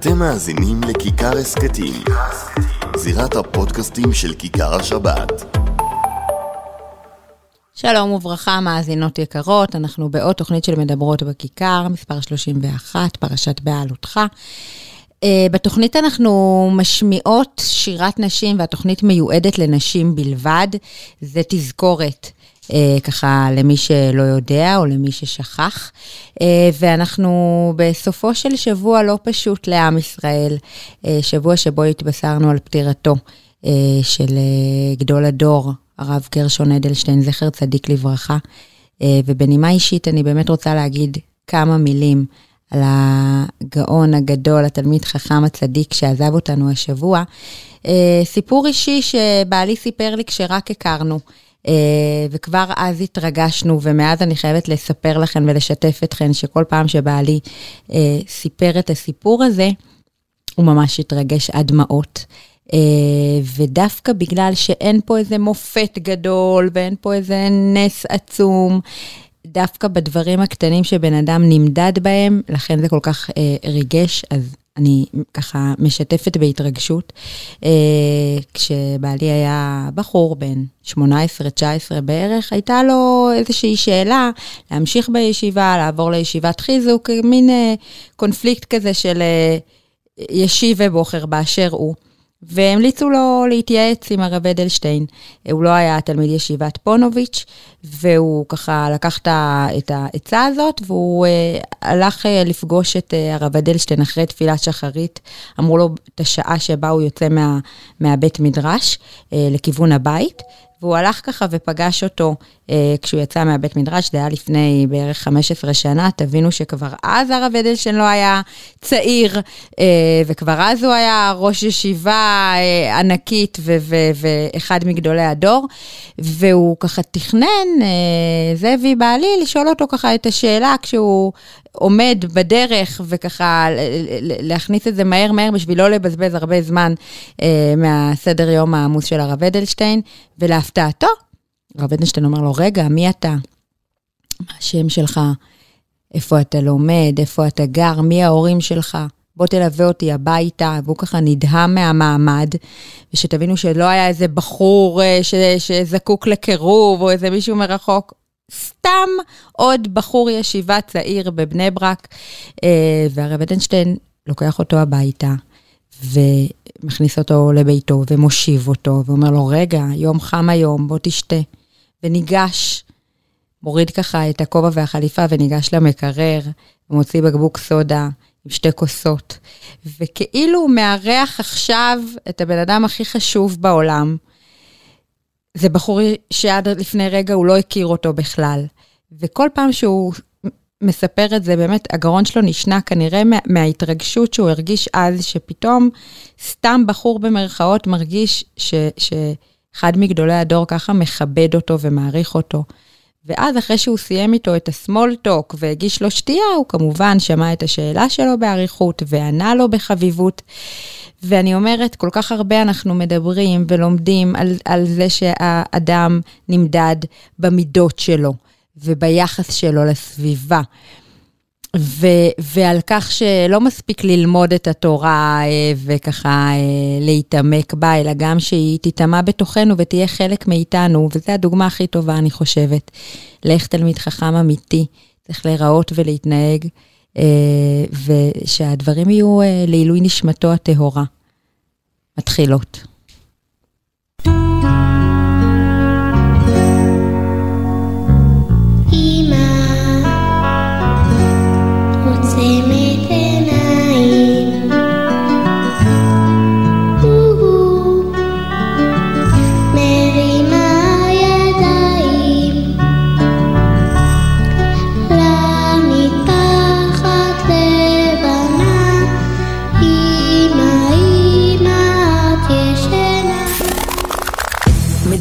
אתם מאזינים לכיכר הסכתים, זירת הפודקאסטים של כיכר השבת. שלום וברכה, מאזינות יקרות, אנחנו בעוד תוכנית של מדברות בכיכר, מספר 31, פרשת בעלותך. Uh, בתוכנית אנחנו משמיעות שירת נשים, והתוכנית מיועדת לנשים בלבד. זה תזכורת אה, ככה למי שלא יודע או למי ששכח. אה, ואנחנו בסופו של שבוע לא פשוט לעם ישראל, אה, שבוע שבו התבשרנו על פטירתו אה, של אה, גדול הדור, הרב גרשון אדלשטיין, זכר צדיק לברכה. אה, ובנימה אישית אני באמת רוצה להגיד כמה מילים. על הגאון הגדול, התלמיד חכם הצדיק שעזב אותנו השבוע. אה, סיפור אישי שבעלי סיפר לי כשרק הכרנו. Uh, וכבר אז התרגשנו, ומאז אני חייבת לספר לכם ולשתף אתכם שכל פעם שבעלי uh, סיפר את הסיפור הזה, הוא ממש התרגש עד דמעות. Uh, ודווקא בגלל שאין פה איזה מופת גדול ואין פה איזה נס עצום, דווקא בדברים הקטנים שבן אדם נמדד בהם, לכן זה כל כך uh, ריגש, אז אני ככה משתפת בהתרגשות. אה, כשבעלי היה בחור בן 18-19 בערך, הייתה לו איזושהי שאלה להמשיך בישיבה, לעבור לישיבת חיזוק, מין אה, קונפליקט כזה של אה, ישיב ובוחר באשר הוא. והמליצו לו להתייעץ עם הרב אדלשטיין. הוא לא היה תלמיד ישיבת פונוביץ', והוא ככה לקח את העצה הזאת, והוא uh, הלך uh, לפגוש את הרב אדלשטיין אחרי תפילת שחרית. אמרו לו את השעה שבה הוא יוצא מה, מהבית מדרש לכיוון הבית, והוא הלך ככה ופגש אותו אה, כשהוא יצא מהבית מדרש, זה היה לפני בערך 15 שנה, תבינו שכבר אז הרב אדלשטיין לא היה צעיר, אה, וכבר אז הוא היה ראש ישיבה אה, ענקית ואחד מגדולי הדור, והוא ככה תכנן, אה, זאבי בעלי, לשאול אותו ככה את השאלה כשהוא עומד בדרך וככה להכניס את זה מהר מהר בשביל לא לבזבז הרבה זמן אה, מהסדר יום העמוס של הרב אדלשטיין, ולהפתעתו, הרב אדלשטיין אומר לו, רגע, מי אתה? מה השם שלך? איפה אתה לומד? איפה אתה גר? מי ההורים שלך? בוא תלווה אותי הביתה, והוא ככה נדהם מהמעמד, ושתבינו שלא היה איזה בחור אה, ש, שזקוק לקירוב, או איזה מישהו מרחוק, סתם עוד בחור ישיבה צעיר בבני ברק, אה, והרב אדנשטיין לוקח אותו הביתה, ומכניס אותו לביתו, ומושיב אותו, ואומר לו, רגע, יום חם היום, בוא תשתה. וניגש, מוריד ככה את הכובע והחליפה וניגש למקרר, ומוציא בקבוק סודה עם שתי כוסות. וכאילו הוא מארח עכשיו את הבן אדם הכי חשוב בעולם, זה בחור שעד לפני רגע הוא לא הכיר אותו בכלל. וכל פעם שהוא מספר את זה, באמת, הגרון שלו נשנע כנראה מה, מההתרגשות שהוא הרגיש אז, שפתאום סתם בחור במרכאות מרגיש ש, שאחד מגדולי הדור ככה מכבד אותו ומעריך אותו. ואז אחרי שהוא סיים איתו את ה-small talk והגיש לו שתייה, הוא כמובן שמע את השאלה שלו באריכות וענה לו בחביבות. ואני אומרת, כל כך הרבה אנחנו מדברים ולומדים על, על זה שהאדם נמדד במידות שלו וביחס שלו לסביבה. ו, ועל כך שלא מספיק ללמוד את התורה אה, וככה אה, להתעמק בה, אלא גם שהיא תיטמע בתוכנו ותהיה חלק מאיתנו, וזו הדוגמה הכי טובה, אני חושבת, לאיך תלמיד חכם אמיתי צריך להיראות ולהתנהג, ושהדברים יהיו לעילוי נשמתו הטהורה. מתחילות.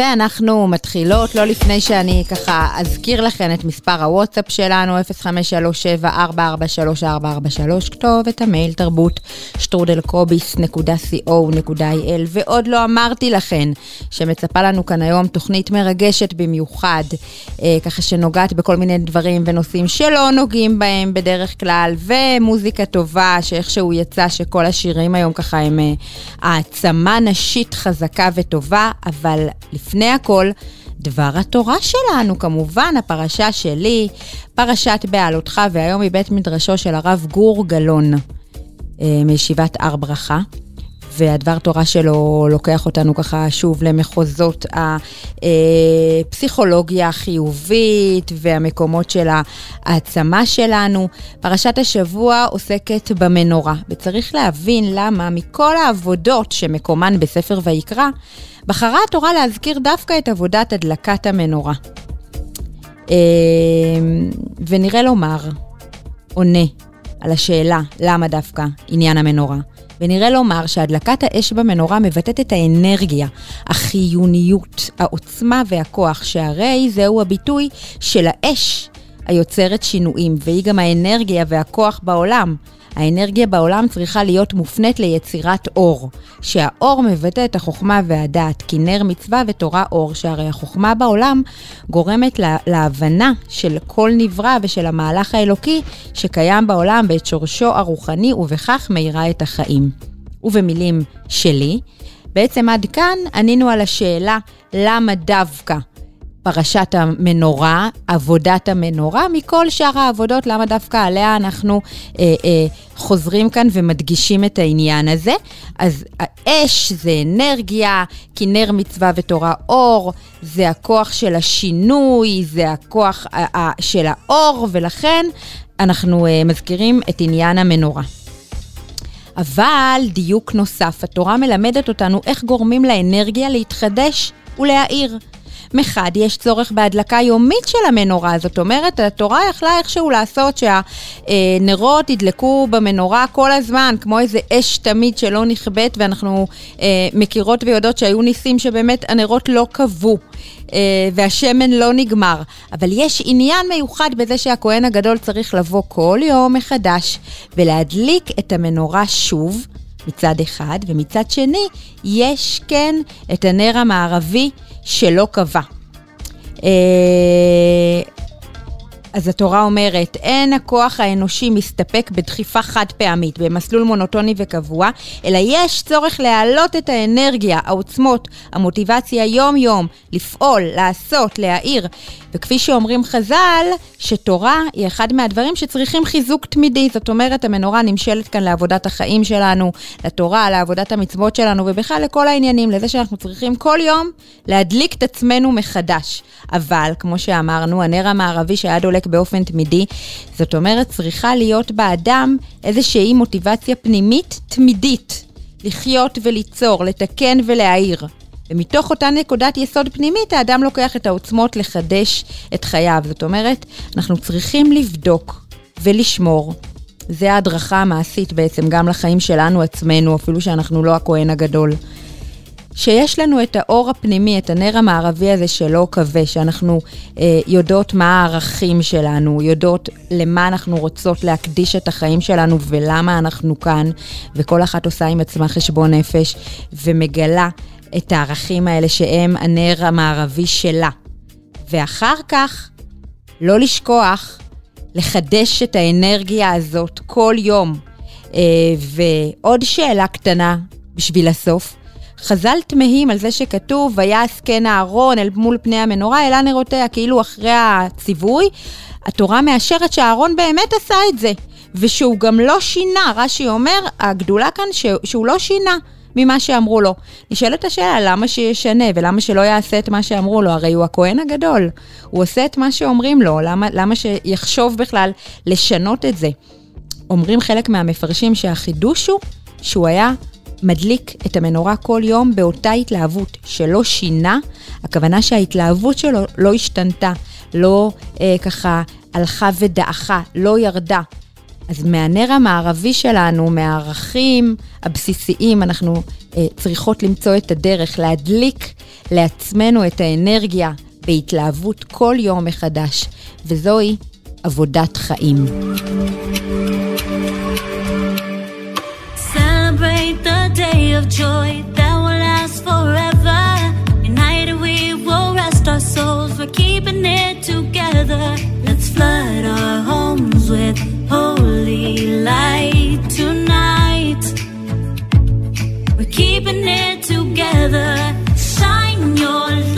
ואנחנו מתחילות, לא לפני שאני ככה אזכיר לכם את מספר הוואטסאפ שלנו, 0537-443-443, כתובת המייל תרבות שטרודלקוביס.co.il, ועוד לא אמרתי לכן שמצפה לנו כאן היום תוכנית מרגשת במיוחד, אה, ככה שנוגעת בכל מיני דברים ונושאים שלא נוגעים בהם בדרך כלל, ומוזיקה טובה, שאיכשהו יצא שכל השירים היום ככה הם אה, העצמה נשית חזקה וטובה, אבל לפני הכל, דבר התורה שלנו, כמובן, הפרשה שלי, פרשת בעלותך, והיום מבית מדרשו של הרב גור גלאון, אה, מישיבת הר ברכה. והדבר תורה שלו לוקח אותנו ככה שוב למחוזות הפסיכולוגיה החיובית והמקומות של העצמה שלנו. פרשת השבוע עוסקת במנורה, וצריך להבין למה מכל העבודות שמקומן בספר ויקרא, בחרה התורה להזכיר דווקא את עבודת הדלקת המנורה. אמ, ונראה לומר, עונה על השאלה למה דווקא עניין המנורה. ונראה לומר שהדלקת האש במנורה מבטאת את האנרגיה, החיוניות, העוצמה והכוח, שהרי זהו הביטוי של האש היוצרת שינויים, והיא גם האנרגיה והכוח בעולם. האנרגיה בעולם צריכה להיות מופנית ליצירת אור, שהאור מבטא את החוכמה והדעת, כי נר מצווה ותורה אור, שהרי החוכמה בעולם גורמת לה, להבנה של כל נברא ושל המהלך האלוקי שקיים בעולם ואת שורשו הרוחני, ובכך מאירה את החיים. ובמילים שלי, בעצם עד כאן ענינו על השאלה למה דווקא פרשת המנורה, עבודת המנורה, מכל שאר העבודות, למה דווקא עליה אנחנו אה, אה, חוזרים כאן ומדגישים את העניין הזה. אז האש זה אנרגיה, כי נר מצווה ותורה אור, זה הכוח של השינוי, זה הכוח אה, אה, של האור, ולכן אנחנו אה, מזכירים את עניין המנורה. אבל דיוק נוסף, התורה מלמדת אותנו איך גורמים לאנרגיה להתחדש ולהאיר. מחד, יש צורך בהדלקה יומית של המנורה, זאת אומרת, התורה יכלה איכשהו לעשות שהנרות ידלקו במנורה כל הזמן, כמו איזה אש תמיד שלא נכבית, ואנחנו אה, מכירות ויודעות שהיו ניסים שבאמת הנרות לא כבו. אה, והשמן לא נגמר. אבל יש עניין מיוחד בזה שהכהן הגדול צריך לבוא כל יום מחדש ולהדליק את המנורה שוב, מצד אחד, ומצד שני, יש כן את הנר המערבי שלא קבע. אז התורה אומרת, אין הכוח האנושי מסתפק בדחיפה חד פעמית, במסלול מונוטוני וקבוע, אלא יש צורך להעלות את האנרגיה, העוצמות, המוטיבציה יום-יום, לפעול, לעשות, להעיר. וכפי שאומרים חז"ל, שתורה היא אחד מהדברים שצריכים חיזוק תמידי. זאת אומרת, המנורה נמשלת כאן לעבודת החיים שלנו, לתורה, לעבודת המצוות שלנו, ובכלל לכל העניינים, לזה שאנחנו צריכים כל יום להדליק את עצמנו מחדש. אבל, כמו שאמרנו, הנר המערבי שהיה דולק באופן תמידי, זאת אומרת, צריכה להיות באדם איזושהי מוטיבציה פנימית תמידית. לחיות וליצור, לתקן ולהעיר. ומתוך אותה נקודת יסוד פנימית, האדם לוקח את העוצמות לחדש את חייו. זאת אומרת, אנחנו צריכים לבדוק ולשמור. זה ההדרכה המעשית בעצם, גם לחיים שלנו עצמנו, אפילו שאנחנו לא הכהן הגדול. שיש לנו את האור הפנימי, את הנר המערבי הזה שלא כבה, שאנחנו אה, יודעות מה הערכים שלנו, יודעות למה אנחנו רוצות להקדיש את החיים שלנו ולמה אנחנו כאן, וכל אחת עושה עם עצמה חשבון נפש, ומגלה את הערכים האלה שהם הנר המערבי שלה. ואחר כך, לא לשכוח לחדש את האנרגיה הזאת כל יום. אה, ועוד שאלה קטנה בשביל הסוף. חז"ל תמהים על זה שכתוב, ויעש כן אהרון אל מול פני המנורה, אלה נרותיה, כאילו אחרי הציווי, התורה מאשרת שאהרון באמת עשה את זה, ושהוא גם לא שינה, רש"י אומר, הגדולה כאן שהוא לא שינה. ממה שאמרו לו. נשאלת השאלה, למה שישנה ולמה שלא יעשה את מה שאמרו לו? הרי הוא הכהן הגדול. הוא עושה את מה שאומרים לו, למה, למה שיחשוב בכלל לשנות את זה? אומרים חלק מהמפרשים שהחידוש הוא שהוא היה מדליק את המנורה כל יום באותה התלהבות שלא שינה, הכוונה שההתלהבות שלו לא השתנתה, לא אה, ככה הלכה ודעכה, לא ירדה. אז מהנר המערבי שלנו, מהערכים הבסיסיים, אנחנו אה, צריכות למצוא את הדרך להדליק לעצמנו את האנרגיה בהתלהבות כל יום מחדש, וזוהי עבודת חיים. day of joy that will last forever. United we will rest our souls, we're keeping it together. Let's flood our homes with holy light tonight. We're keeping it together. Shine your light.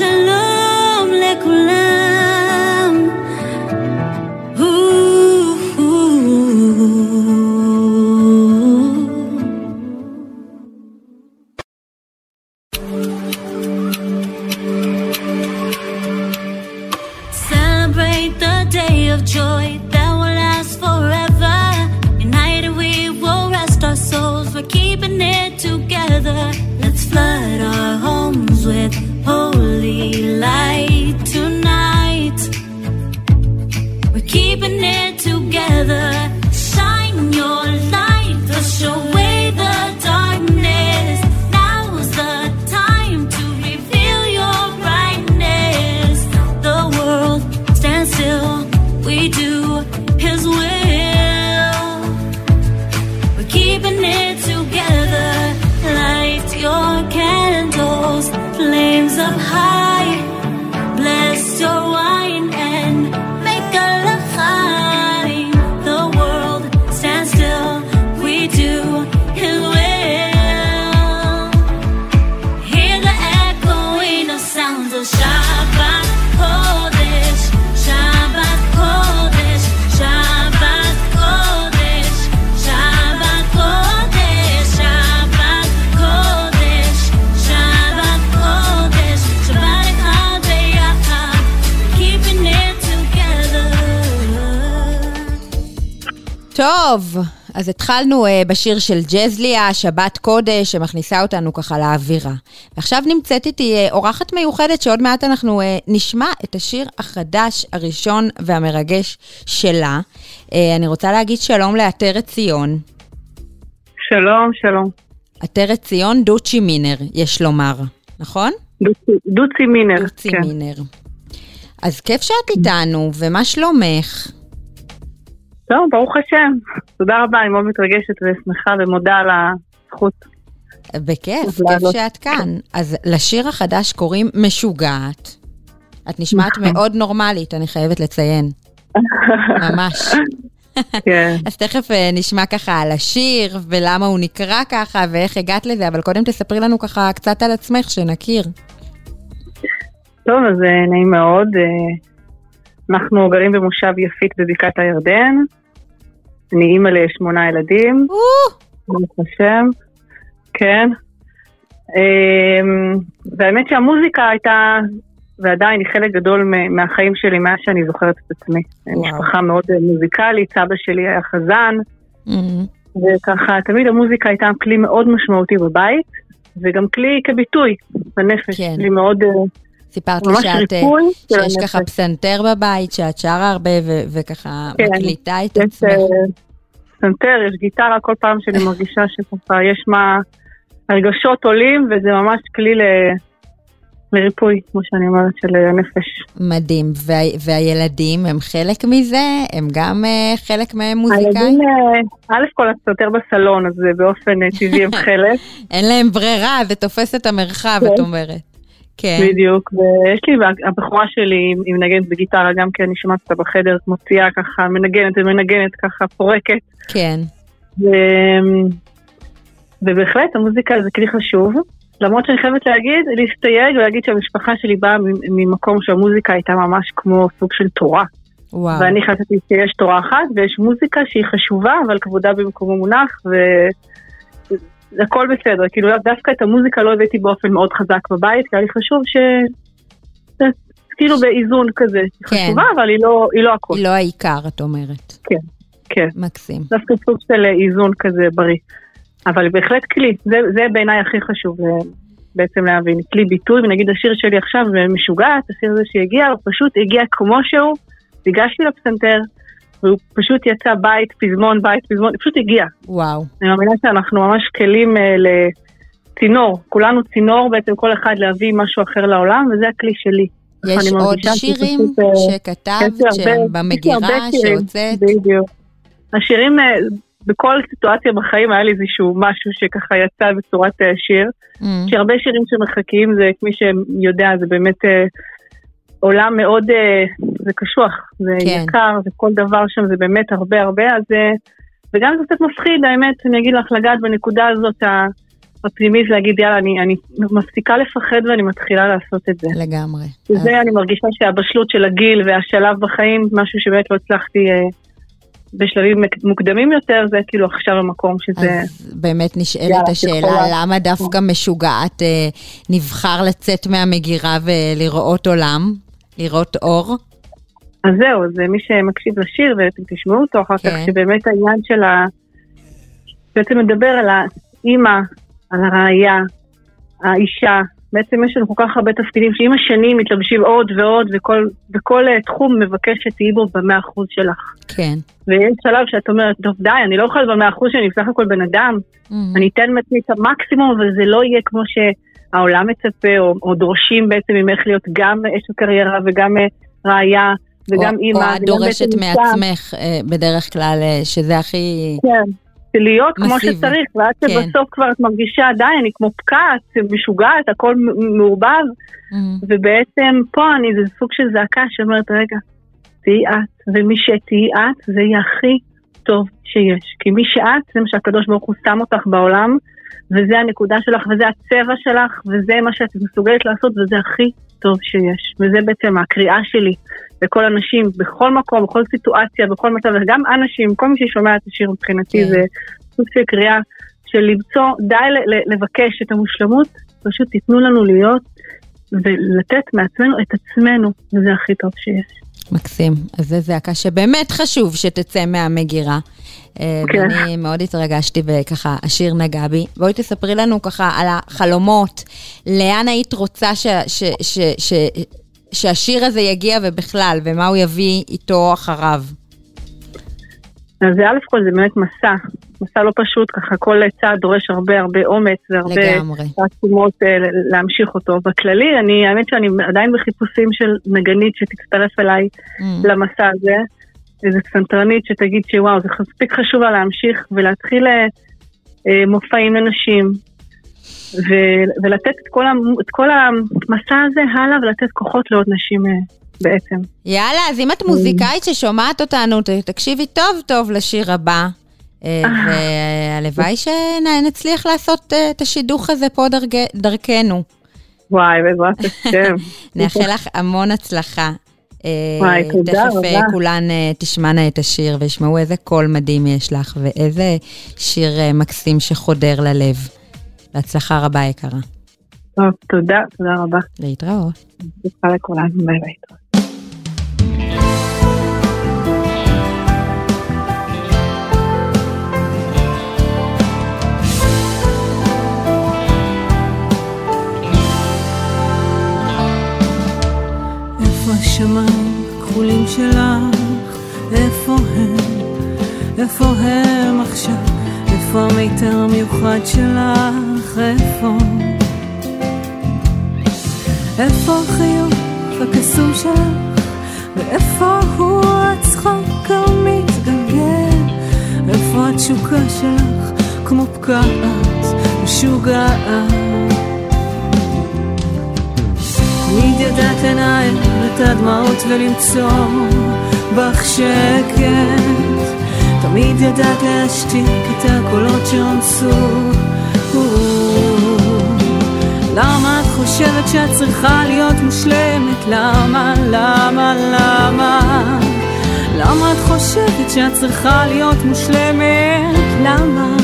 שלום לכולם. טוב, אז התחלנו uh, בשיר של ג'זליה, שבת קודש, שמכניסה אותנו ככה לאווירה. ועכשיו נמצאת איתי uh, אורחת מיוחדת, שעוד מעט אנחנו uh, נשמע את השיר החדש, הראשון והמרגש שלה. Uh, אני רוצה להגיד שלום לעטרת ציון. שלום, שלום. עטרת ציון דוצ'י מינר, יש לומר, נכון? דוצ'י, מינר, דוצ'י כן. מינר. אז כיף שאת איתנו, ומה שלומך? טוב, ברוך השם. תודה רבה, אני מאוד מתרגשת ושמחה ומודה על הזכות. בכיף, כיף שאת כאן. אז לשיר החדש קוראים משוגעת. את נשמעת נכון. מאוד נורמלית, אני חייבת לציין. ממש. כן. אז תכף אה, נשמע ככה על השיר, ולמה הוא נקרא ככה, ואיך הגעת לזה, אבל קודם תספרי לנו ככה קצת על עצמך, שנכיר. טוב, אז אה, נעים מאוד. אה, אנחנו גרים במושב יפית בבקעת הירדן. אני אימא לשמונה ילדים. ברוך השם. כן. אמ, והאמת שהמוזיקה הייתה, ועדיין היא חלק גדול מהחיים שלי מאז שאני זוכרת את עצמי. משפחה מאוד מוזיקלית, סבא שלי היה חזן. וככה, תמיד המוזיקה הייתה כלי מאוד משמעותי בבית, וגם כלי כביטוי בנפש. כן. כלי מאוד... סיפרת לי שאת, אה, שיש ככה פסנתר בבית, שאת שרה הרבה וככה כן, מקליטה את עצמך. פסנתר, יש גיטרה, כל פעם שאני מרגישה שככה יש מה, הרגשות עולים, וזה ממש כלי ל... לריפוי, כמו שאני אומרת, של הנפש. מדהים. וה, והילדים הם חלק מזה? הם גם uh, חלק ממוזיקאים? הילדים, uh, א' כל הפסנתר בסלון, אז באופן טבעי הם חלק. אין להם ברירה, זה תופס את המרחב, את כן. אומרת. כן. בדיוק, ויש לי, הבחורה שלי, היא מנגנת בגיטרה, גם כן, אני שומעת אותה בחדר, מוציאה ככה, מנגנת ומנגנת ככה, פורקת. כן. ו... ובהחלט, המוזיקה זה כלי חשוב. למרות שאני חייבת להגיד, להסתייג ולהגיד שהמשפחה שלי באה ממקום שהמוזיקה הייתה ממש כמו סוג של תורה. וואו. ואני חשבתי שיש תורה אחת ויש מוזיקה שהיא חשובה, אבל כבודה במקומו מונח, ו... הכל בסדר, כאילו דווקא את המוזיקה לא הבאתי באופן מאוד חזק בבית, כי היה לי חשוב ש... כאילו באיזון כזה, היא כן. חשובה, אבל היא לא, היא לא הכל. היא לא העיקר, את אומרת. כן, כן. מקסים. דווקא סוג של איזון כזה בריא. אבל בהחלט כלי, זה, זה בעיניי הכי חשוב אה, בעצם להבין. כלי ביטוי, ונגיד השיר שלי עכשיו משוגעת, השיר הזה שהגיע, הוא פשוט הגיע כמו שהוא, ניגשתי לפסנתר, והוא פשוט יצא בית, פזמון, בית, פזמון, פשוט הגיע. וואו. אני מאמינה שאנחנו ממש כלים uh, לצינור, כולנו צינור בעצם כל אחד להביא משהו אחר לעולם, וזה הכלי שלי. יש עוד שירים שפשוט, אה, שכתבת, שהם במגירה, שהוצאת? בדיוק. השירים, uh, בכל סיטואציה בחיים היה לי איזשהו משהו שככה יצא בצורת uh, שיר. Mm. יש הרבה שירים שמחכים, זה, מי שיודע, זה באמת... Uh, עולם מאוד, אה, זה קשוח, זה כן. יקר, וכל דבר שם זה באמת הרבה הרבה, אז... אה, וגם זה קצת מפחיד, האמת, אני אגיד לך, לגעת בנקודה הזאת הפנימית, להגיד, יאללה, אני, אני מפסיקה לפחד ואני מתחילה לעשות את זה. לגמרי. זה, אז... אני מרגישה שהבשלות של הגיל והשלב בחיים, משהו שבאמת לא הצלחתי אה, בשלבים מוקדמים יותר, זה כאילו עכשיו המקום שזה... אז באמת נשאלת השאלה. למה דווקא משוגעת אה, נבחר לצאת מהמגירה ולראות עולם? לראות אור? אז זהו, זה מי שמקשיב לשיר ואתם תשמעו אותו אחר כן. כך, שבאמת העניין של ה... בעצם מדבר על האימא, על הראייה, האישה, בעצם יש לנו כל כך הרבה תפקידים שעם השנים מתלבשים עוד ועוד, וכל, וכל uh, תחום מבקש שתהיי בו במאה אחוז שלך. כן. ויש שלב שאת אומרת, טוב די, אני לא יכולה במאה אחוז שאני בסך הכל בן אדם, mm. אני אתן מעצמי את המקסימום, אבל זה לא יהיה כמו שהעולם מצפה, או, או דורשים בעצם ממך להיות גם אשת קריירה וגם ראייה. וגם או, אימא. או את דורשת מעצמך uh, בדרך כלל, uh, שזה הכי... כן. להיות כמו שצריך, ועד כן. שבסוף כבר את מרגישה, די, אני כמו פקעת, משוגעת, הכל מעורבב, mm-hmm. ובעצם פה אני, זה סוג של זעקה שאומרת, רגע, תהיי את, ומי שתהיי את, זה יהיה הכי טוב שיש. כי מי שאת, זה מה שהקדוש ברוך הוא שם אותך בעולם, וזה הנקודה שלך, וזה הצבע שלך, וזה מה שאת מסוגלת לעשות, וזה הכי טוב שיש. וזה בעצם הקריאה שלי לכל אנשים, בכל מקום, בכל סיטואציה, בכל מצב, וגם אנשים, כל מי ששומע את השיר מבחינתי, כן. זה סוג של קריאה של למצוא, די לבקש את המושלמות, פשוט תיתנו לנו להיות ולתת מעצמנו את עצמנו, וזה הכי טוב שיש. מקסים. אז זו זעקה שבאמת חשוב שתצא מהמגירה. אה, כן. ואני מאוד התרגשתי וככה השיר נגע בי. בואי תספרי לנו ככה על החלומות, לאן היית רוצה ש, ש, ש, ש, שהשיר הזה יגיע ובכלל, ומה הוא יביא איתו אחריו. אז זה א' כל זה באמת מסע, מסע לא פשוט, ככה כל צעד דורש הרבה הרבה אומץ והרבה תעצומות אה, להמשיך אותו. בכללי, אני, האמת שאני עדיין בחיפושים של נגנית שתצטרף אליי mm. למסע הזה, איזה פסנתרנית שתגיד שוואו, זה מספיק חשוב לה להמשיך ולהתחיל אה, אה מופעים לנשים, ו- ולתת את כל, ה- את כל המסע הזה הלאה ולתת כוחות לעוד נשים אה, בעצם. יאללה, אז אם את מוזיקאית ששומעת אותנו, תקשיבי טוב טוב לשיר הבא. אה, והלוואי שנצליח לעשות אה, את השידוך הזה פה דרכנו. וואי, בעזרת השם. נאחל לך המון הצלחה. וואי, תודה רבה. תכף כולן תשמענה את השיר וישמעו איזה קול מדהים יש לך ואיזה שיר מקסים שחודר ללב. בהצלחה רבה יקרה. טוב, תודה, תודה רבה. להתראות. תודה לכולם, ביי ביי. השמיים הכחולים שלך, איפה הם? איפה הם עכשיו? איפה המיתר המיוחד שלך? איפה? איפה החיוך הקסום שלך? ואיפה הוא הצחוק המתגלגל? איפה התשוקה שלך כמו פקעת משוגעת? תמיד ידעת לנהל את הדמעות ולמצוא בך שקט תמיד ידעת להשתיק את הקולות שרמסו למה את חושבת שאת צריכה להיות מושלמת? למה, למה, למה? למה את חושבת שאת צריכה להיות מושלמת? למה?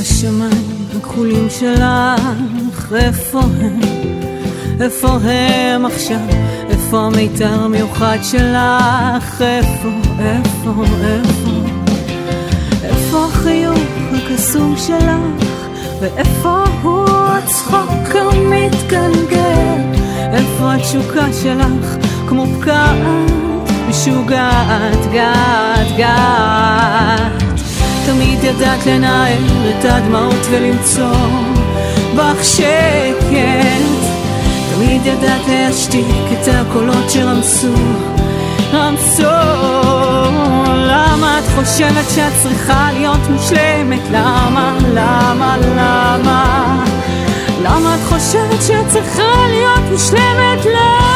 השמיים הכחולים שלך, איפה הם? איפה הם עכשיו? איפה המיתר המיוחד שלך? איפה, איפה, איפה? איפה החיוך הקסום שלך? ואיפה הוא הצחוק המתגלגל? איפה התשוקה שלך? כמו פקעת משוגעת, גת, גת תמיד ידעת לנהל את הדמעות ולמצוא בך שקט תמיד ידעת להשתיק את הקולות שרמסו, רמסו למה את חושבת שאת צריכה להיות מושלמת? למה, למה, למה? למה את חושבת שאת צריכה להיות מושלמת? למה?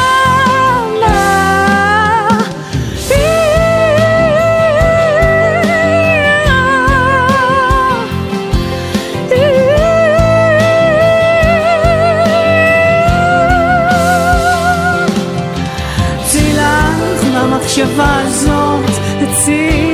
המחשבה הזאת הציל.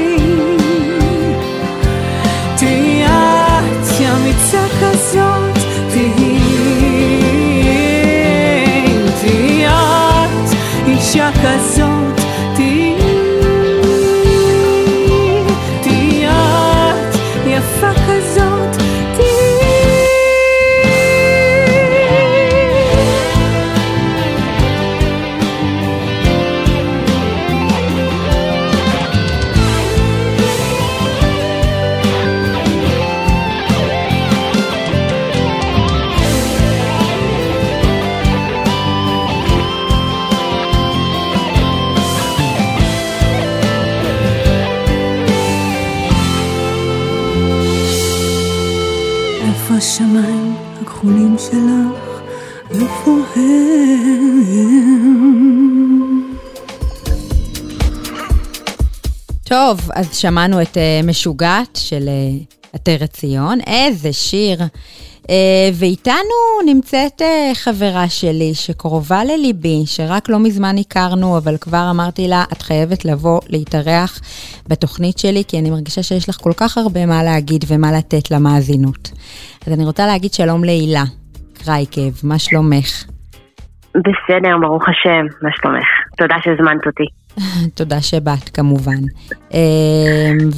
טוב, אז שמענו את uh, משוגעת של uh, עטרת ציון. איזה שיר. אה, ואיתנו נמצאת אה, חברה שלי שקרובה לליבי, שרק לא מזמן הכרנו, אבל כבר אמרתי לה, את חייבת לבוא להתארח בתוכנית שלי, כי אני מרגישה שיש לך כל כך הרבה מה להגיד ומה לתת למאזינות. אז אני רוצה להגיד שלום להילה קרייקב, מה שלומך? בסדר, ברוך השם, מה שלומך? תודה שהזמנת אותי. תודה שבאת כמובן. אמ,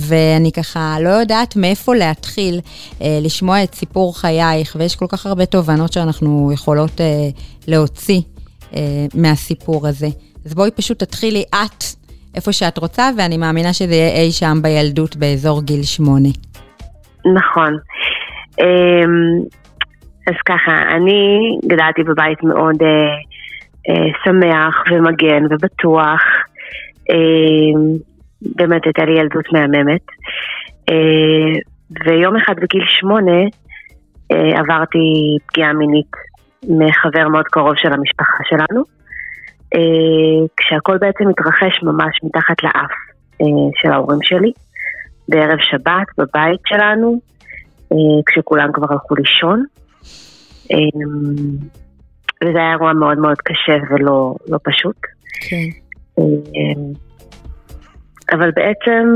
ואני ככה לא יודעת מאיפה להתחיל אה, לשמוע את סיפור חייך, ויש כל כך הרבה תובנות שאנחנו יכולות אה, להוציא אה, מהסיפור הזה. אז בואי פשוט תתחילי את איפה שאת רוצה, ואני מאמינה שזה יהיה אי שם בילדות באזור גיל שמונה. נכון. אמ, אז ככה, אני גדלתי בבית מאוד שמח ומגן ובטוח. אה, באמת הייתה לי ילדות מהממת. אה, ויום אחד בגיל שמונה אה, עברתי פגיעה מינית מחבר מאוד קרוב של המשפחה שלנו, כשהכל בעצם התרחש ממש מתחת לאף של ההורים שלי, בערב שבת בבית שלנו, כשכולם כבר הלכו לישון. וזה היה אירוע מאוד מאוד קשה ולא לא פשוט. כן. אמ, אבל בעצם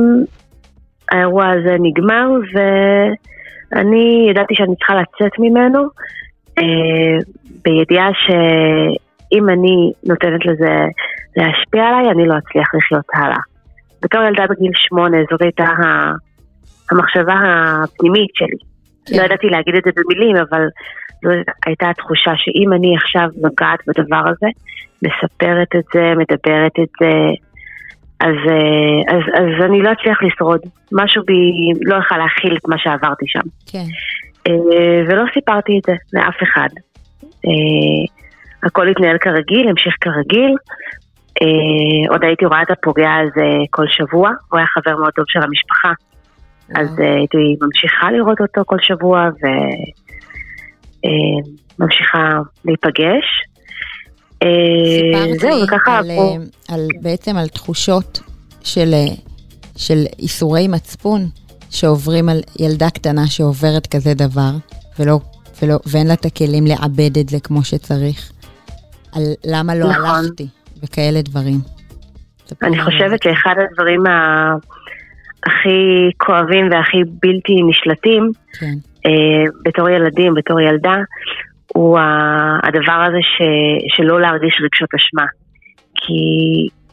האירוע הזה נגמר ואני ידעתי שאני צריכה לצאת ממנו אה, בידיעה שאם אני נותנת לזה להשפיע עליי, אני לא אצליח לחיות הלאה. בתור ילדה בגיל שמונה זו הייתה המחשבה הפנימית שלי. כן. לא ידעתי להגיד את זה במילים, אבל זו הייתה התחושה שאם אני עכשיו נוגעת בדבר הזה, מספרת את זה, מדברת את זה, אז, אה, אז, אז אני לא אצליח לשרוד. משהו בי לא יכל להכיל את מה שעברתי שם. כן. אה, ולא סיפרתי את זה לאף אחד. אה, הכל התנהל כרגיל, המשיך כרגיל. עוד הייתי רואה את הפוגע הזה כל שבוע, הוא היה חבר מאוד טוב של המשפחה. אז הייתי ממשיכה לראות אותו כל שבוע וממשיכה להיפגש. סיפרת זהו, וככה... על, פה... על, בעצם על תחושות של, של איסורי מצפון שעוברים על ילדה קטנה שעוברת כזה דבר, ולא, ולא, ואין לה את הכלים לעבד את זה כמו שצריך. על למה לא נכון. הלכתי, וכאלה דברים. אני חושבת שאחד הדברים הכי כואבים והכי בלתי נשלטים, כן. אה, בתור ילדים, בתור ילדה, הוא הדבר הזה ש, שלא להרגיש רגשות אשמה. כי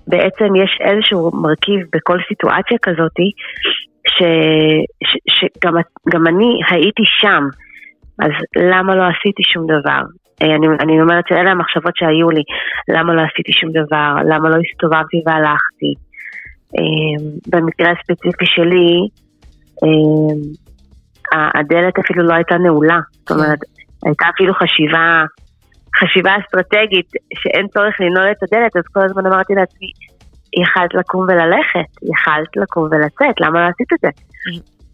בעצם יש איזשהו מרכיב בכל סיטואציה כזאתי, שגם אני הייתי שם, אז למה לא עשיתי שום דבר? אה, אני, אני אומרת שאלה המחשבות שהיו לי, למה לא עשיתי שום דבר, למה לא הסתובבתי והלכתי. אה, במקרה הספציפי שלי, הדלת אפילו לא הייתה נעולה. זאת אומרת, הייתה אפילו חשיבה, חשיבה אסטרטגית שאין צורך לנעול את הדלת, אז כל הזמן אמרתי לעצמי, יכלת לקום וללכת, יכלת לקום ולצאת, למה לא עשית את זה?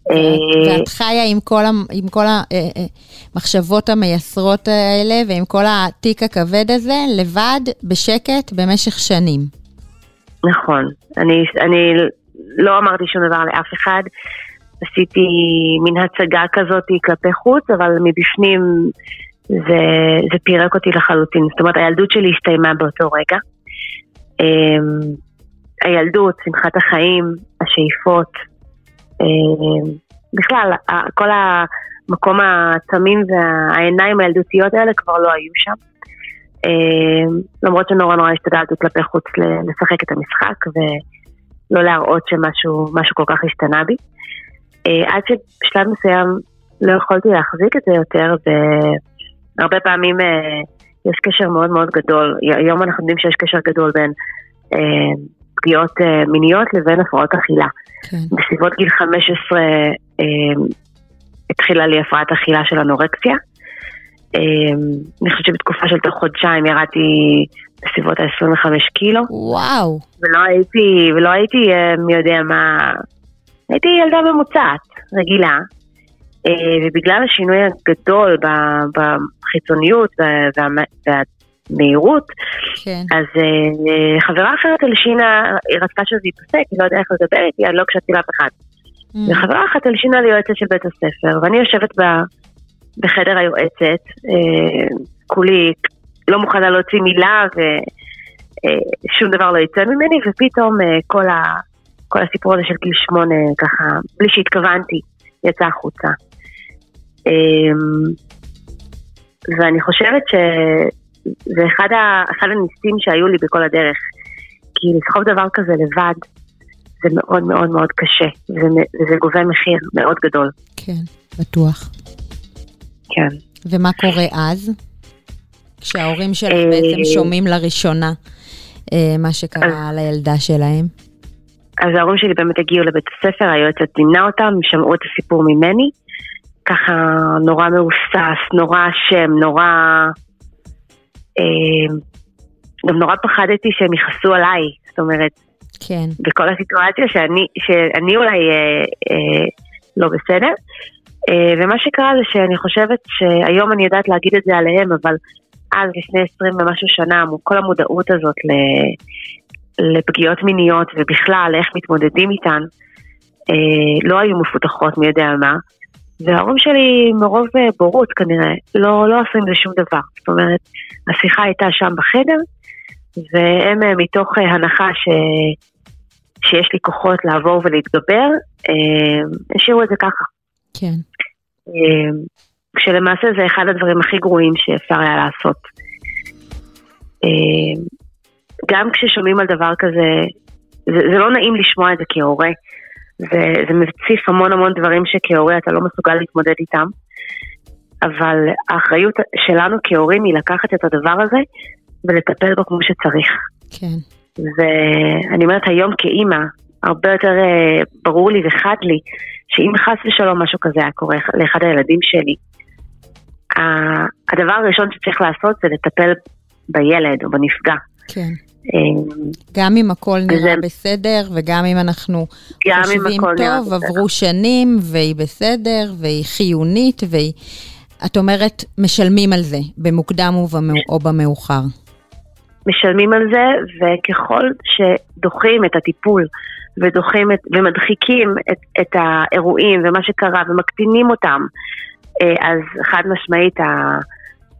ואת אה, חיה עם כל, עם כל המחשבות אה, אה, המייסרות האלה ועם כל התיק הכבד הזה, לבד, בשקט, במשך שנים. נכון. אני, אני לא אמרתי שום דבר לאף אחד. עשיתי מין הצגה כזאת כלפי חוץ, אבל מבפנים זה, זה פירק אותי לחלוטין. זאת אומרת, הילדות שלי הסתיימה באותו רגע. אמ, הילדות, שמחת החיים, השאיפות, אמ, בכלל, כל המקום התמים והעיניים הילדותיות האלה כבר לא היו שם. אמ, למרות שנורא נורא השתדלתי כלפי חוץ לשחק את המשחק ולא להראות שמשהו כל כך השתנה בי. אה, עד שבשלב מסוים לא יכולתי להחזיק את זה יותר, והרבה פעמים אה, יש קשר מאוד מאוד גדול. היום אנחנו יודעים שיש קשר גדול בין אה, פגיעות מיניות לבין הפרעות אכילה. כן. בסביבות גיל 15 התחילה לי הפרעת אכילה של אנורקסיה. אני חושבת שבתקופה של תוך חודשיים ירדתי בסביבות ה-25 קילו. וואו. ולא הייתי, ולא הייתי מי יודע מה, הייתי ילדה ממוצעת, רגילה, אה, ובגלל השינוי הגדול בחיצוניות והמהירות, כן. אז אה, חברה אחרת הלשינה, היא רצתה שזה ייפסק, היא לא יודעה איך לדבר איתי, אני לא הקשבתי לאף אחד. Mm. וחברה אחת הלשינה ליועצת של בית הספר, ואני יושבת ב, בחדר היועצת, אה, כולי לא מוכנה להוציא מילה ושום אה, דבר לא יצא ממני, ופתאום אה, כל, ה, כל הסיפור הזה של גיל שמונה, ככה, בלי שהתכוונתי, יצא החוצה. אה, ואני חושבת שזה אחד, ה, אחד הניסים שהיו לי בכל הדרך. כי לסחוב דבר כזה לבד, זה מאוד מאוד מאוד קשה, וזה, וזה גובה מחיר מאוד גדול. כן, בטוח. כן. ומה קורה אז? כשההורים שלך בעצם שומעים לראשונה אה, מה שקרה לילדה שלהם? אז ההורים שלי באמת הגיעו לבית הספר, היועצת זימנה אותם, שמעו את הסיפור ממני. ככה נורא מהוסס, נורא אשם, נורא... אה, גם נורא פחדתי שהם יכעסו עליי, זאת אומרת, כן. בכל הסיטואציה שאני, שאני אולי אה, אה, לא בסדר. אה, ומה שקרה זה שאני חושבת שהיום אני יודעת להגיד את זה עליהם, אבל אז לפני 20 ומשהו שנה, כל המודעות הזאת ל, לפגיעות מיניות ובכלל איך מתמודדים איתן, אה, לא היו מפותחות מי יודע מה. וההורים שלי מרוב אה, בורות כנראה לא, לא עשו עם זה שום דבר. זאת אומרת, השיחה הייתה שם בחדר, והם אה, מתוך אה, הנחה ש... שיש לי כוחות לעבור ולהתגבר, השאירו את זה ככה. כן. כשלמעשה זה אחד הדברים הכי גרועים שאפשר היה לעשות. גם כששומעים על דבר כזה, זה, זה לא נעים לשמוע את זה כהורה. זה, זה מציף המון המון דברים שכהורה אתה לא מסוגל להתמודד איתם. אבל האחריות שלנו כהורים היא לקחת את הדבר הזה ולטפל בו כמו שצריך. כן. ואני אומרת היום כאימא, הרבה יותר uh, ברור לי וחד לי, שאם חס ושלום משהו כזה היה קורה לאחד הילדים שלי, הדבר הראשון שצריך לעשות זה לטפל בילד או בנפגע. כן. אה, גם אם הכל נראה וזה... בסדר, וגם אם אנחנו חושבים טוב, עברו שנים, והיא בסדר, והיא חיונית, והיא... את אומרת, משלמים על זה, במוקדם או במאוחר. משלמים על זה, וככל שדוחים את הטיפול ודוחים את, ומדחיקים את, את האירועים ומה שקרה ומקטינים אותם, אה, אז חד משמעית ה,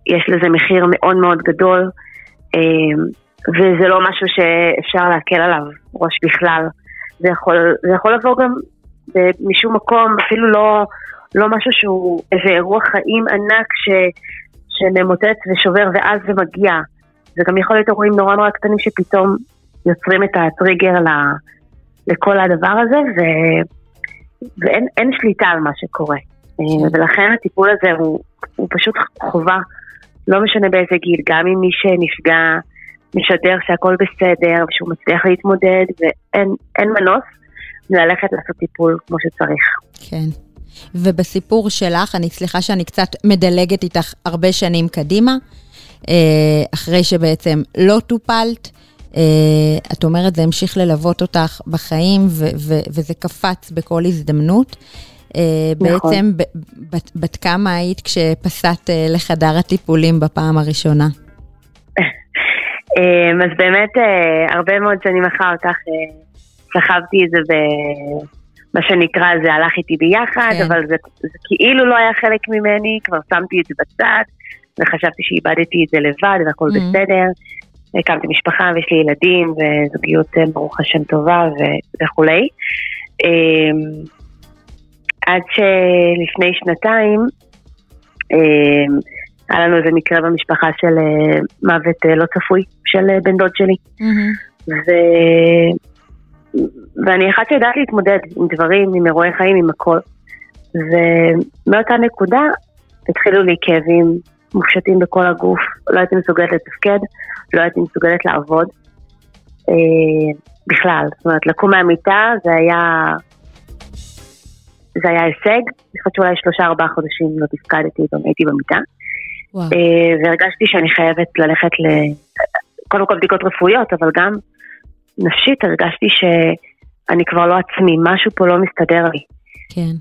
יש לזה מחיר מאוד מאוד גדול, אה, וזה לא משהו שאפשר להקל עליו ראש בכלל. זה יכול, זה יכול לבוא גם משום מקום, אפילו לא, לא משהו שהוא איזה אירוע חיים ענק ש, שממוטט ושובר ואז זה מגיע. זה גם יכול להיות אירועים נורא נורא קטנים שפתאום יוצרים את הטריגר ל, לכל הדבר הזה, ו, ואין שליטה על מה שקורה. כן. ולכן הטיפול הזה הוא, הוא פשוט חובה, לא משנה באיזה גיל, גם אם מי שנפגע משדר שהכל בסדר, ושהוא מצליח להתמודד, ואין מנוס ללכת לעשות טיפול כמו שצריך. כן. ובסיפור שלך, אני סליחה שאני קצת מדלגת איתך הרבה שנים קדימה, אה, אחרי שבעצם לא טופלת, אה, את אומרת, זה המשיך ללוות אותך בחיים, ו- ו- וזה קפץ בכל הזדמנות. אה, נכון. בעצם, בת, בת כמה היית כשפסעת לחדר הטיפולים בפעם הראשונה? אז באמת, הרבה מאוד שנים אחר כך סחבתי את זה ב... מה שנקרא, זה הלך איתי ביחד, כן. אבל זה, זה כאילו לא היה חלק ממני, כבר שמתי את זה בצד, וחשבתי שאיבדתי את זה לבד והכל mm-hmm. בסדר. הקמתי משפחה ויש לי ילדים וזוגיות אה, ברוך השם טובה ו- וכולי. אמ, עד שלפני שנתיים אמ, היה לנו איזה מקרה במשפחה של אה, מוות אה, לא צפוי של בן דוד שלי. Mm-hmm. ואני אחת שיודעת להתמודד עם דברים, עם אירועי חיים, עם הכל. ומאותה נקודה התחילו לי כאבים מופשטים בכל הגוף, לא הייתי מסוגלת לתפקד, לא הייתי מסוגלת לעבוד. אה, בכלל, זאת אומרת, לקום מהמיטה זה היה... זה היה הישג, אני חושבת שאולי שלושה ארבעה חודשים לא תפקדתי, גם הייתי במיטה. אה, והרגשתי שאני חייבת ללכת ל... קודם כל בדיקות רפואיות, אבל גם נפשית הרגשתי שאני כבר לא עצמי, משהו פה לא מסתדר לי. כן.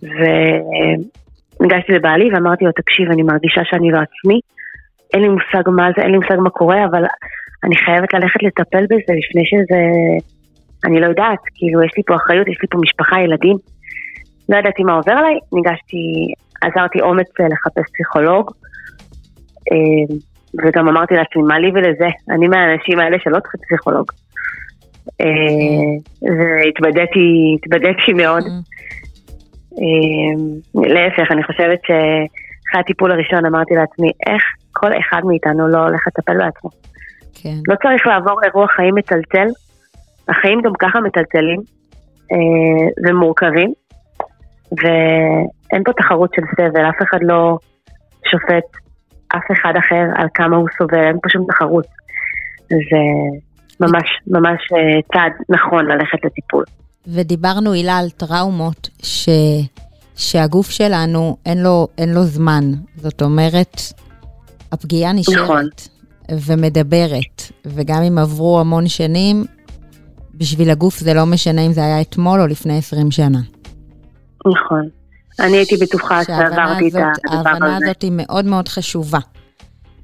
וניגשתי לבעלי ואמרתי לו, תקשיב, אני מרגישה שאני לא עצמי, אין לי מושג מה זה, אין לי מושג מה קורה, אבל אני חייבת ללכת לטפל בזה לפני שזה... אני לא יודעת, כאילו, יש לי פה אחריות, יש לי פה משפחה, ילדים. לא ידעתי מה עובר עליי, ניגשתי, עזרתי אומץ לחפש פסיכולוג, וגם אמרתי לעצמי, מה לי ולזה? אני מהאנשים האלה שלא צריכים פסיכולוג. והתבדיתי מאוד. להפך, אני חושבת שאחרי הטיפול הראשון אמרתי לעצמי, איך כל אחד מאיתנו לא הולך לטפל בעצמו. כן. לא צריך לעבור אירוע חיים מטלטל, החיים גם ככה מטלטלים אה, ומורכבים, ואין פה תחרות של סבל, אף אחד לא שופט אף אחד אחר על כמה הוא סובל, אין פה שום תחרות. זה ממש ממש אה, צעד נכון ללכת לטיפול. ודיברנו, הילה, על טראומות ש... שהגוף שלנו אין לו, אין לו זמן. זאת אומרת, הפגיעה נשארת נכון. ומדברת, וגם אם עברו המון שנים, בשביל הגוף זה לא משנה אם זה היה אתמול או לפני 20 שנה. נכון. אני הייתי בטוחה שעברתי את הדבר הזה. ההבנה הזאת היא מאוד מאוד חשובה.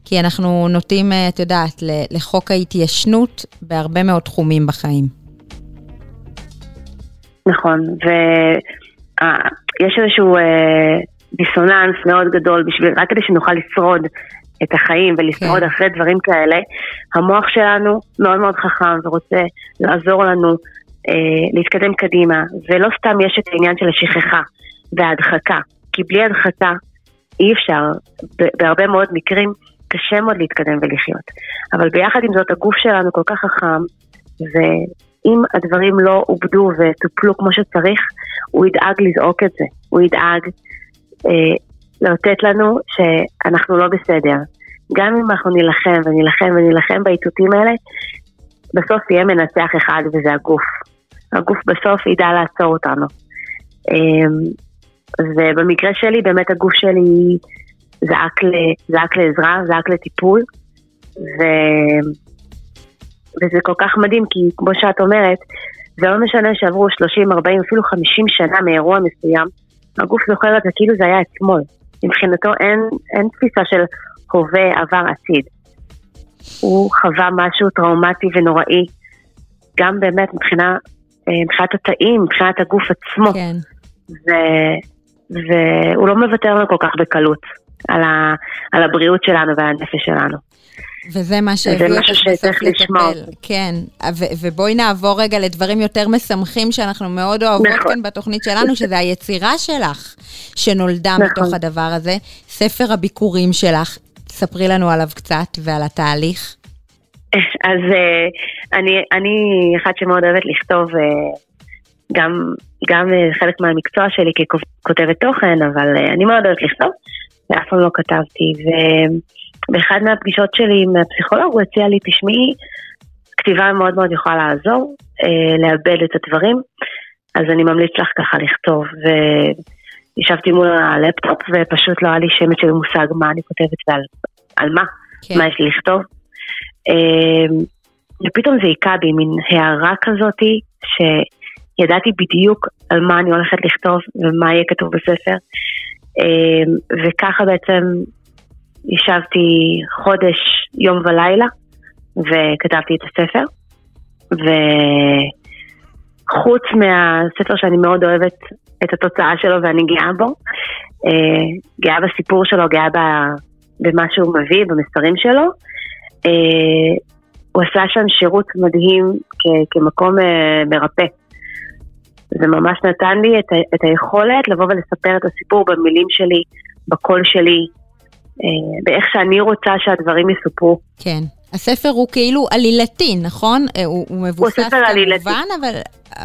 כי אנחנו נוטים, אה, את יודעת, לחוק ההתיישנות בהרבה מאוד תחומים בחיים. נכון, ויש איזשהו אה, דיסוננס מאוד גדול בשביל, רק כדי שנוכל לשרוד את החיים ולשרוד כן. אחרי דברים כאלה, המוח שלנו מאוד מאוד חכם ורוצה לעזור לנו אה, להתקדם קדימה, ולא סתם יש את העניין של השכחה וההדחקה, כי בלי הדחקה אי אפשר, בהרבה מאוד מקרים קשה מאוד להתקדם ולחיות. אבל ביחד עם זאת הגוף שלנו כל כך חכם, ואם הדברים לא עובדו וטופלו כמו שצריך, הוא ידאג לזעוק את זה, הוא ידאג אה, לאותת לנו שאנחנו לא בסדר. גם אם אנחנו נילחם ונילחם ונילחם באיתותים האלה, בסוף יהיה מנצח אחד וזה הגוף. הגוף בסוף ידע לעצור אותנו. אמ, ובמקרה שלי, באמת הגוף שלי זעק, ל, זעק לעזרה, זעק לטיפול, ו... וזה כל כך מדהים, כי כמו שאת אומרת, זה לא משנה שעברו 30, 40, אפילו 50 שנה מאירוע מסוים, הגוף זוכר את זה כאילו זה היה אתמול. מבחינתו אין, אין תפיסה של הווה, עבר, עתיד. הוא חווה משהו טראומטי ונוראי, גם באמת מבחינה, אה, מבחינת התאים, מבחינת הגוף עצמו. כן. ו, והוא לא מוותר לנו כל כך בקלות על, ה, על הבריאות שלנו ועל הנפש שלנו. וזה מה שהביא אותך בסוף לטפל. כן, ו- ובואי נעבור רגע לדברים יותר משמחים שאנחנו מאוד אוהבות נכון. כאן בתוכנית שלנו, שזה היצירה שלך שנולדה נכון. מתוך הדבר הזה, ספר הביקורים שלך. ספרי לנו עליו קצת ועל התהליך. אז uh, אני, אני אחת שמאוד אוהבת לכתוב, uh, גם, גם uh, חלק מהמקצוע שלי ככותבת תוכן, אבל uh, אני מאוד אוהבת לכתוב, ואף פעם לא כתבתי. ובאחד מהפגישות שלי עם הפסיכולוג הוא הציע לי, תשמעי, כתיבה מאוד מאוד יכולה לעזור, uh, לאבד את הדברים, אז אני ממליץ לך ככה לכתוב. ו... ישבתי מול הלפטופ ופשוט לא היה לי שמץ של מושג מה אני כותבת ועל על מה, כן. מה יש לי לכתוב. ופתאום זה היכה בי מין הערה כזאתי, שידעתי בדיוק על מה אני הולכת לכתוב ומה יהיה כתוב בספר. אמ, וככה בעצם ישבתי חודש, יום ולילה, וכתבתי את הספר. וחוץ מהספר שאני מאוד אוהבת את התוצאה שלו ואני גאה בו, אה, גאה בסיפור שלו, גאה במה שהוא מביא, במסרים שלו. אה, הוא עשה שם שירות מדהים כמקום אה, מרפא. זה ממש נתן לי את, ה- את היכולת לבוא ולספר את הסיפור במילים שלי, בקול שלי, אה, באיך שאני רוצה שהדברים יסופרו. כן. הספר הוא כאילו עלילתי, נכון? הוא, הוא מבוסס כמובן, אבל,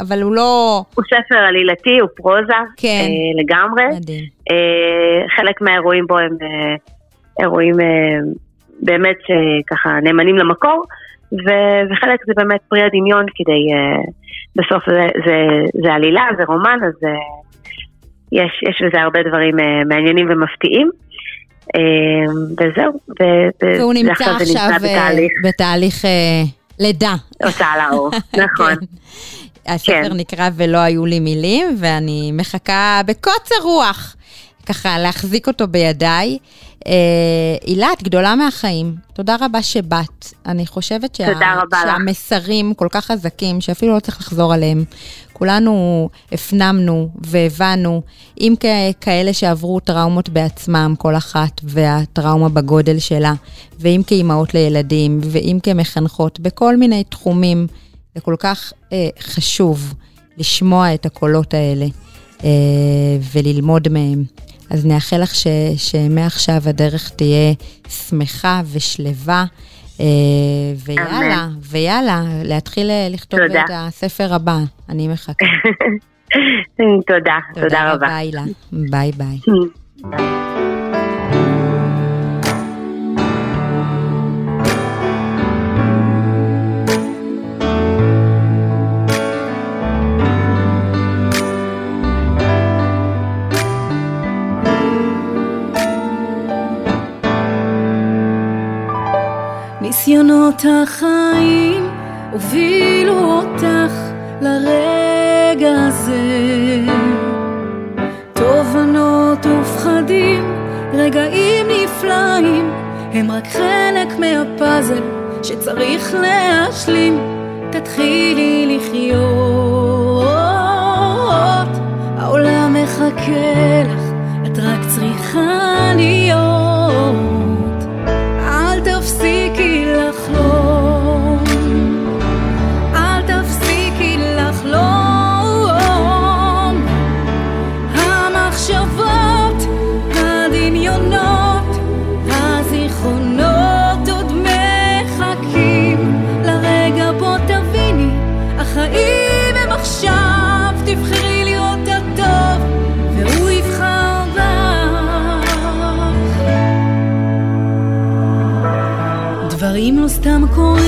אבל הוא לא... הוא ספר עלילתי, הוא פרוזה כן. אה, לגמרי. מדהים. אה, חלק מהאירועים בו הם אה, אירועים אה, באמת אה, ככה נאמנים למקור, וחלק זה באמת פרי הדמיון כדי, אה, בסוף זה, זה, זה עלילה, זה רומן, אז יש, יש בזה הרבה דברים מעניינים ומפתיעים. וזהו, והוא נמצא עכשיו נמצא בתהליך, בתהליך לידה. הוצאה לאור, נכון. כן. הספר כן. נקרא ולא היו לי מילים, ואני מחכה בקוצר רוח ככה להחזיק אותו בידיי. הילה, את גדולה מהחיים. תודה רבה שבאת. אני חושבת שה... שהמסרים כל כך חזקים, שאפילו לא צריך לחזור עליהם. כולנו הפנמנו והבנו, אם כאלה שעברו טראומות בעצמם, כל אחת, והטראומה בגודל שלה, ואם כאימהות לילדים, ואם כמחנכות, בכל מיני תחומים, זה כל כך אה, חשוב לשמוע את הקולות האלה אה, וללמוד מהם. אז נאחל לך ש, שמעכשיו הדרך תהיה שמחה ושלווה. אה, ויאללה, ויאללה, להתחיל אה, לכתוב תודה. את הספר הבא, אני מחכה. תודה, תודה רבה. תודה רבה, הילה. ביי ביי. ניסיונות החיים הובילו אותך לרגע הזה. תובנות ופחדים, רגעים נפלאים, הם רק חלק מהפאזל שצריך להשלים. תתחילי לחיות, העולם מחכה לך, את רק צריכה להיות. סתם קורים וגם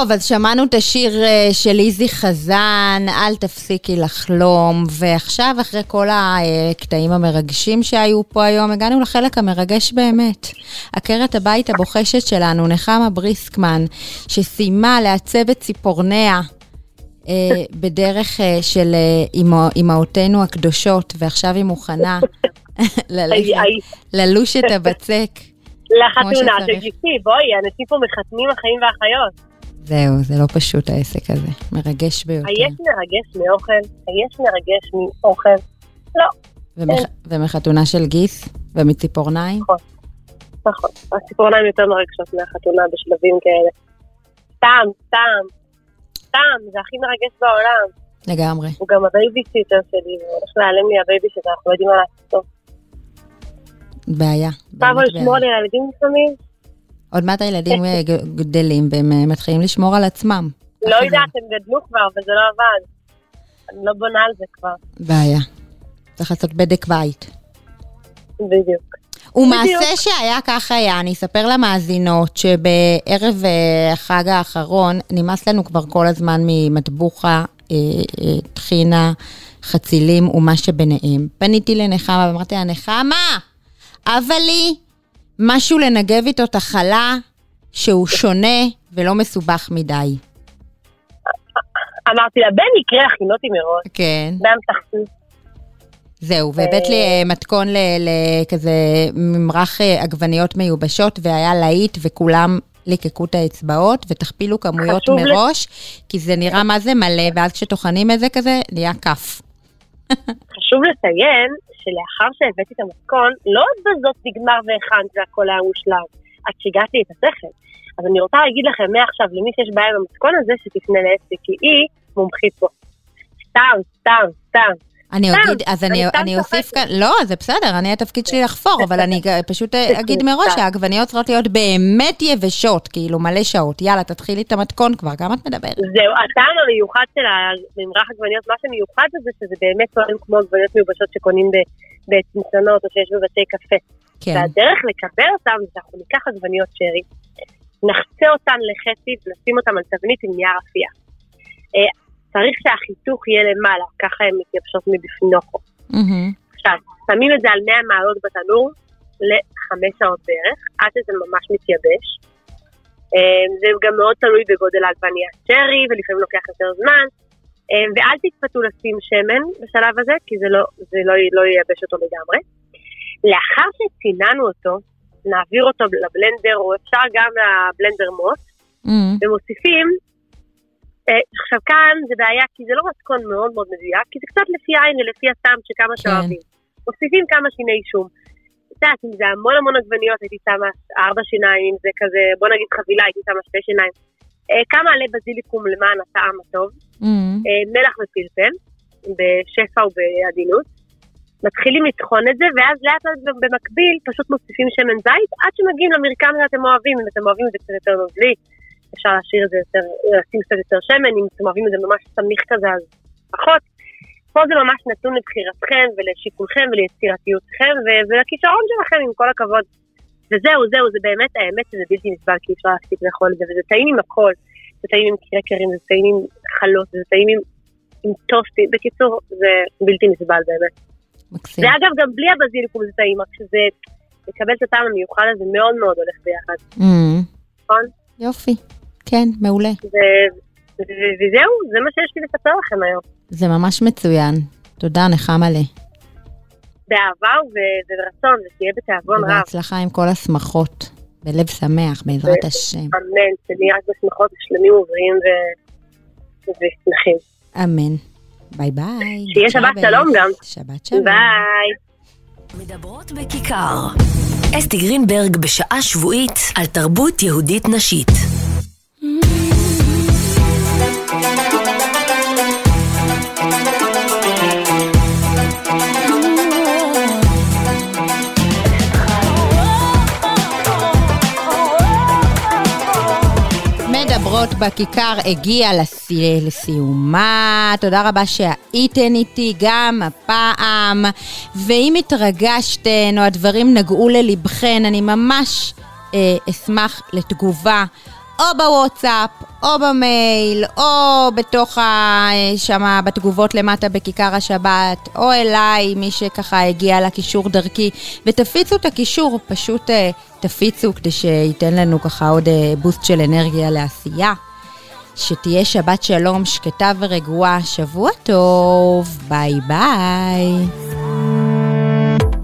טוב, אז שמענו את השיר אה, של איזי חזן, אל תפסיקי לחלום, ועכשיו, אחרי כל הקטעים המרגשים שהיו פה היום, הגענו לחלק המרגש באמת. עקרת הבית הבוחשת שלנו, נחמה בריסקמן, שסיימה לעצב את ציפורניה אה, בדרך אה, של אמהותינו הקדושות, ועכשיו היא מוכנה ללוש את הבצק. לחתונה, תגידי, בואי, אנשים פה מחתנים החיים והחיות. זהו, זה לא פשוט העסק הזה, מרגש ביותר. יש מרגש מאוכל? יש מרגש מאוכל? לא. ומח... ומחתונה של גיס? ומציפורניים? נכון, נכון. הציפורניים יותר מרגשות מהחתונה בשלבים כאלה. סתם, סתם, סתם, זה הכי מרגש בעולם. לגמרי. הוא גם הבייביסיטר שלי, הולך להיעלם לי הבייביסיטר, אנחנו לא יודעים מה לעשות. בעיה. פעם על ילדים לפעמים. עוד מעט הילדים אה, גדלים והם אה, מתחילים לשמור על עצמם. לא יודעת, הם גדלו כבר, אבל זה לא עבד. אני לא בונה על זה כבר. בעיה. צריך לעשות בדק בית. בדיוק. ומעשה שהיה כך היה, אני אספר למאזינות שבערב אה, החג האחרון נמאס לנו כבר כל הזמן ממטבוחה, טחינה, חצילים ומה שביניהם. פניתי לנחמה ואמרתי לה, נחמה, אבל לי משהו לנגב איתו את החלה שהוא שונה ולא מסובך מדי. אמרתי לה, בן יקרה הכינותי מראש. כן. באמתחתי. זהו, והבאת לי אה, מתכון לכזה ממרח אה, עגבניות מיובשות, והיה להיט, וכולם ליקקו את האצבעות, ותכפילו כמויות מראש, לת... כי זה נראה מה זה מלא, ואז כשטוחנים את זה כזה, נהיה כף. חשוב לציין שלאחר שהבאתי את המתכון, לא בזאת נגמר והכנת והכל היה מושלם, את שיגעתי את השכל. אז אני רוצה להגיד לכם מעכשיו, למי שיש בעיה עם המתכון הזה, שתפנה לאסתי, כי היא מומחית פה. סתם, סתם, סתם. אני אגיד, אז אני, אוסיף כאן, לא, זה בסדר, אני התפקיד שלי לחפור, אבל אני פשוט אגיד מראש שהעגבניות צריכות להיות באמת יבשות, כאילו מלא שעות. יאללה, תתחילי את המתכון כבר, כמה את מדברת? זהו, הטעם המיוחד של הממרח עגבניות, מה שמיוחד בזה, שזה באמת טוען כמו עגבניות מיובשות שקונים בצנצנות או שיש בבתי קפה. כן. והדרך לקבל אותם זה שאנחנו ניקח עגבניות שרי, נחצה אותן לחצי ונשים אותן על תבנית עם נייר אפייה. צריך שהחיתוך יהיה למעלה, ככה הן מתייבשות מבפנוכו. Mm-hmm. עכשיו, שמים את זה על 100 מעלות בתנור לחמש שעות בערך, עד שזה ממש מתייבש. אה, זה גם מאוד תלוי בגודל העגבנייה שרי, ולפעמים לוקח יותר זמן. אה, ואל תצפתו לשים שמן בשלב הזה, כי זה לא, זה לא, לא ייבש אותו לגמרי. לאחר שציננו אותו, נעביר אותו לבלנדר, או אפשר גם לבלנדר מוט, mm-hmm. ומוסיפים עכשיו כאן זה בעיה, כי זה לא מתכון מאוד מאוד מדויק, כי זה קצת לפי העין ולפי הטעם של כמה כן. שאוהבים. מוסיפים כמה שיני שום. את יודעת, אם זה המון המון עגבניות, הייתי שמה ארבע שיניים, זה כזה, בוא נגיד חבילה, הייתי שמה שתי שיניים. אה, כמה עלי בזיליקום למען הטעם הטוב. Mm-hmm. אה, מלח ופלפל, בשפע ובעדינות. מתחילים לטחון את זה, ואז לאט לאט במקביל פשוט מוסיפים שמן זית, עד שמגיעים למרקם שאתם אוהבים, אם אתם אוהבים את זה קצת יותר נוזלי. אפשר להשאיר את זה יותר, לשים קצת יותר שמן, אם אתם אוהבים את זה ממש סמיך כזה אז פחות. פה זה ממש נתון לבחירתכם ולשיקולכם וליצירתיותכם ולכישרון שלכם, עם כל הכבוד. וזהו, זהו, זה באמת, האמת שזה בלתי נסבל, כי אפשר להפסיק לאכול את זה, וזה טעים עם הכל. זה טעים עם קרקרים, זה טעים עם חלות, זה טעים עם, עם טוסטים. בקיצור, זה בלתי נסבל באמת. מקסים. ואגב, גם בלי הבזיליקום זה טעים, רק שזה, לקבל את הטעם המיוחד הזה מאוד מאוד הולך ביחד. Mm. נכון? יופי. כן, מעולה. וזהו, זה מה שיש לי לספר לכם היום. זה ממש מצוין. תודה, נחמה לי. באהבה וברצון, ושתהיה בתיאבון רב. ובהצלחה עם כל השמחות. בלב שמח, בעזרת השם. אמן, שנהיה רק בשמחות ושלמים ובריאים ושמחים. אמן. ביי ביי. שיהיה שבת שלום גם. שבת שלום. ביי. מדברות בכיכר. אסתי גרינברג בשעה שבועית על תרבות יהודית נשית. מדברות בכיכר הגיע לסי... לסיומה. תודה רבה שהייתן איתי גם הפעם. ואם התרגשתן או הדברים נגעו ללבכן, אני ממש אה, אשמח לתגובה. או בוואטסאפ, או במייל, או בתוך ה... שמה בתגובות למטה בכיכר השבת, או אליי, מי שככה הגיע לקישור דרכי, ותפיצו את הקישור, פשוט uh, תפיצו כדי שייתן לנו ככה עוד בוסט של אנרגיה לעשייה. שתהיה שבת שלום, שקטה ורגועה, שבוע טוב, ביי ביי.